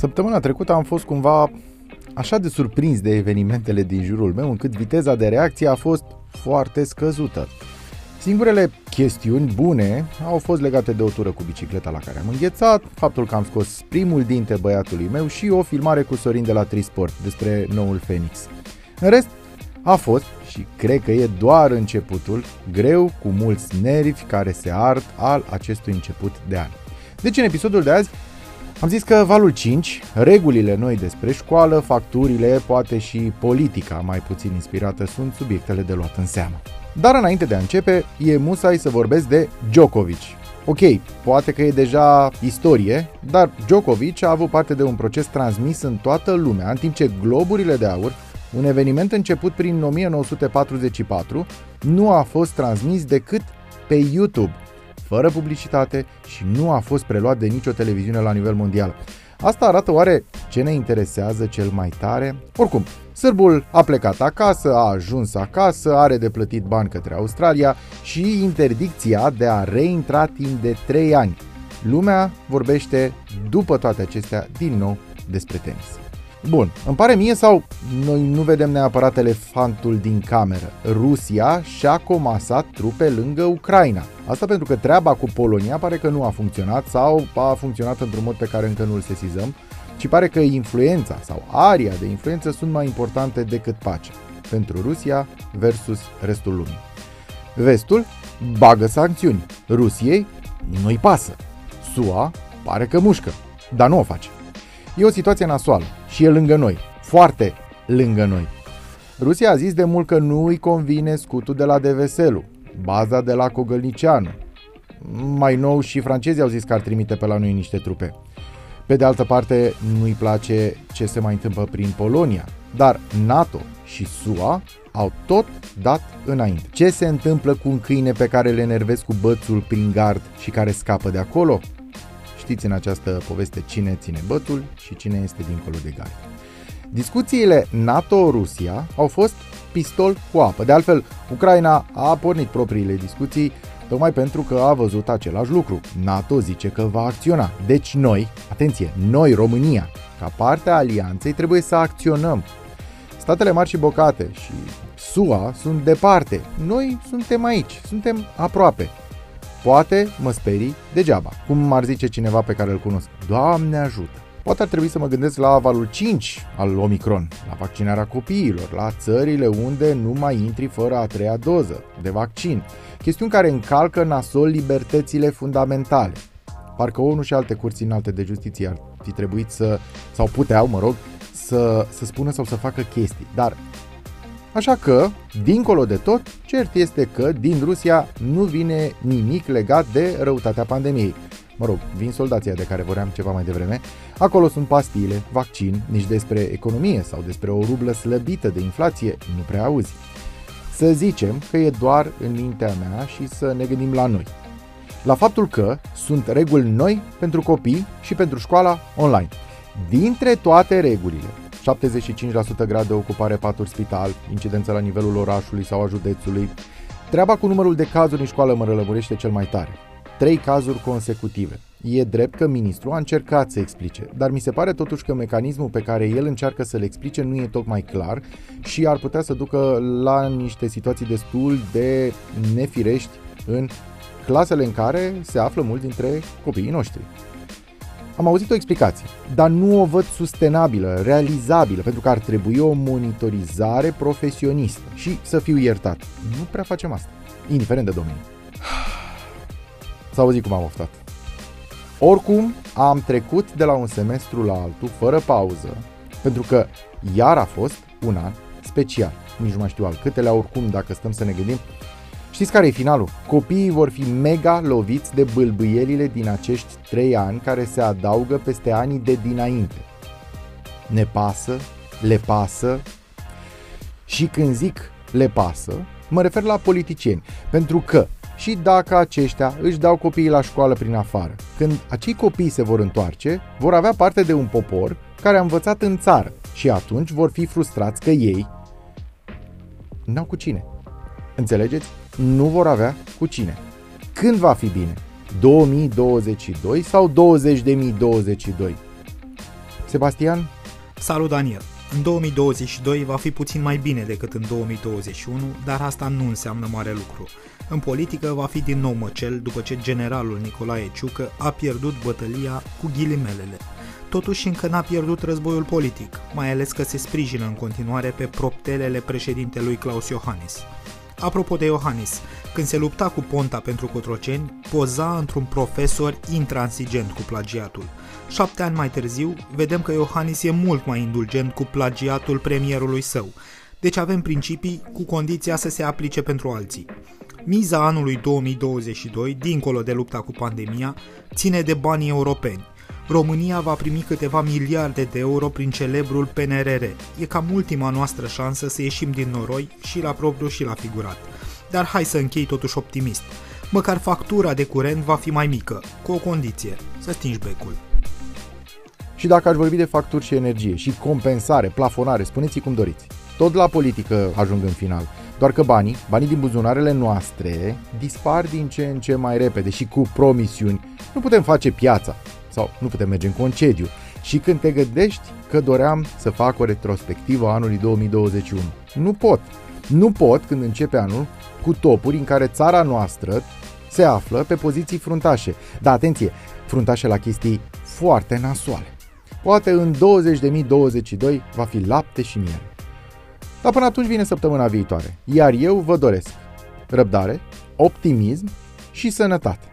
Săptămâna trecută am fost cumva așa de surprins de evenimentele din jurul meu încât viteza de reacție a fost foarte scăzută. Singurele chestiuni bune au fost legate de o tură cu bicicleta la care am înghețat, faptul că am scos primul dinte băiatului meu și o filmare cu Sorin de la Trisport despre noul Phoenix. În rest, a fost, și cred că e doar începutul, greu cu mulți nervi care se ard al acestui început de an. Deci în episodul de azi am zis că valul 5, regulile noi despre școală, facturile, poate și politica mai puțin inspirată sunt subiectele de luat în seamă. Dar înainte de a începe, e musai să vorbesc de Djokovic. Ok, poate că e deja istorie, dar Djokovic a avut parte de un proces transmis în toată lumea, în timp ce globurile de aur, un eveniment început prin 1944, nu a fost transmis decât pe YouTube, fără publicitate și nu a fost preluat de nicio televiziune la nivel mondial. Asta arată oare ce ne interesează cel mai tare? Oricum, sârbul a plecat acasă, a ajuns acasă, are de plătit bani către Australia și interdicția de a reintra timp de 3 ani. Lumea vorbește după toate acestea din nou despre tenis. Bun, îmi pare mie sau noi nu vedem neapărat elefantul din cameră. Rusia și-a comasat trupe lângă Ucraina. Asta pentru că treaba cu Polonia pare că nu a funcționat sau a funcționat într-un mod pe care încă nu-l sesizăm, ci pare că influența sau aria de influență sunt mai importante decât pacea pentru Rusia versus restul lumii. Vestul bagă sancțiuni. Rusiei nu-i pasă. SUA pare că mușcă, dar nu o face. E o situație nasoală și e lângă noi, foarte lângă noi. Rusia a zis de mult că nu îi convine scutul de la Deveselu, baza de la Cogălnicianu. Mai nou și francezii au zis că ar trimite pe la noi niște trupe. Pe de altă parte, nu-i place ce se mai întâmplă prin Polonia, dar NATO și SUA au tot dat înainte. Ce se întâmplă cu un câine pe care le enervezi cu bățul prin gard și care scapă de acolo? Știți în această poveste cine ține bătul și cine este dincolo de gard. Discuțiile NATO-Rusia au fost pistol cu apă. De altfel, Ucraina a pornit propriile discuții tocmai pentru că a văzut același lucru. NATO zice că va acționa. Deci noi, atenție, noi, România, ca parte a alianței, trebuie să acționăm. Statele mari și bocate și SUA sunt departe. Noi suntem aici, suntem aproape. Poate mă sperii degeaba, cum ar zice cineva pe care îl cunosc. Doamne ajută! Poate ar trebui să mă gândesc la valul 5 al Omicron, la vaccinarea copiilor, la țările unde nu mai intri fără a treia doză de vaccin. Chestiuni care încalcă nasol libertățile fundamentale. Parcă ONU și alte curți înalte de justiție ar fi trebuit să, sau puteau, mă rog, să, să spună sau să facă chestii. Dar Așa că, dincolo de tot, cert este că din Rusia nu vine nimic legat de răutatea pandemiei. Mă rog, vin soldația de care vorbeam ceva mai devreme. Acolo sunt pastile, vaccin, nici despre economie sau despre o rublă slăbită de inflație nu prea auzi. Să zicem că e doar în mintea mea și să ne gândim la noi. La faptul că sunt reguli noi pentru copii și pentru școala online. Dintre toate regulile, 75% grad de ocupare paturi spital, incidență la nivelul orașului sau a județului. Treaba cu numărul de cazuri în școală mă rălămurește cel mai tare. Trei cazuri consecutive. E drept că ministrul a încercat să explice, dar mi se pare totuși că mecanismul pe care el încearcă să le explice nu e tocmai clar și ar putea să ducă la niște situații destul de nefirești în clasele în care se află mulți dintre copiii noștri. Am auzit o explicație, dar nu o văd sustenabilă, realizabilă, pentru că ar trebui o monitorizare profesionistă și să fiu iertat. Nu prea facem asta, indiferent de domeniu. S-a auzit cum am oftat. Oricum, am trecut de la un semestru la altul, fără pauză, pentru că iar a fost un an special. Nici nu mai știu al câtelea, oricum, dacă stăm să ne gândim, Știți care e finalul? Copiii vor fi mega loviți de bâlbâielile din acești trei ani care se adaugă peste anii de dinainte. Ne pasă, le pasă și când zic le pasă, mă refer la politicieni, pentru că și dacă aceștia își dau copiii la școală prin afară, când acei copii se vor întoarce, vor avea parte de un popor care a învățat în țară și atunci vor fi frustrați că ei n-au cu cine. Înțelegeți? Nu vor avea cu cine. Când va fi bine? 2022 sau 20.022? Sebastian? Salut, Daniel! În 2022 va fi puțin mai bine decât în 2021, dar asta nu înseamnă mare lucru. În politică va fi din nou măcel după ce generalul Nicolae Ciucă a pierdut bătălia cu ghilimelele. Totuși încă n-a pierdut războiul politic, mai ales că se sprijină în continuare pe proptelele președintelui Claus Iohannis. Apropo de Iohannis, când se lupta cu Ponta pentru Cotroceni, poza într-un profesor intransigent cu plagiatul. Șapte ani mai târziu, vedem că Iohannis e mult mai indulgent cu plagiatul premierului său, deci avem principii cu condiția să se aplice pentru alții. Miza anului 2022, dincolo de lupta cu pandemia, ține de banii europeni. România va primi câteva miliarde de euro prin celebrul PNRR. E cam ultima noastră șansă să ieșim din noroi și la propriu și la figurat. Dar hai să închei totuși optimist. Măcar factura de curent va fi mai mică, cu o condiție, să stingi becul. Și dacă aș vorbi de facturi și energie și compensare, plafonare, spuneți cum doriți. Tot la politică ajung în final. Doar că banii, banii din buzunarele noastre, dispar din ce în ce mai repede și cu promisiuni. Nu putem face piața sau nu putem merge în concediu. Și când te gândești că doream să fac o retrospectivă a anului 2021, nu pot. Nu pot când începe anul cu topuri în care țara noastră se află pe poziții fruntașe. Dar atenție, fruntașe la chestii foarte nasoale. Poate în 20.022 va fi lapte și miere. Dar până atunci vine săptămâna viitoare, iar eu vă doresc răbdare, optimism și sănătate.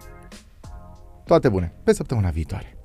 Toate bune, pe săptămâna viitoare.